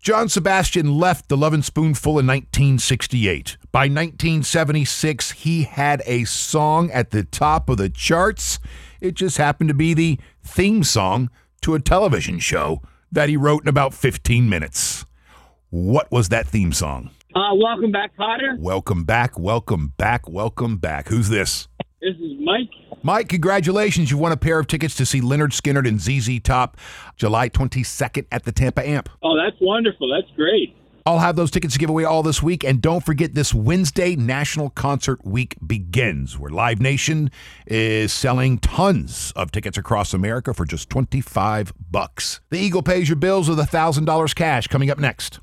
John Sebastian left the Lovin' Spoonful in 1968. By 1976, he had a song at the top of the charts. It just happened to be the theme song to a television show that he wrote in about 15 minutes. What was that theme song? Uh, welcome back, Kotter. Welcome back, welcome back, welcome back. Who's this? This is Mike. Mike, congratulations. You've won a pair of tickets to see Lynyrd Skynyrd and ZZ Top July 22nd at the Tampa Amp. Oh, that's wonderful. That's great. I'll have those tickets to give away all this week. And don't forget, this Wednesday, National Concert Week begins, where Live Nation is selling tons of tickets across America for just 25 bucks. The Eagle pays your bills with $1,000 cash coming up next.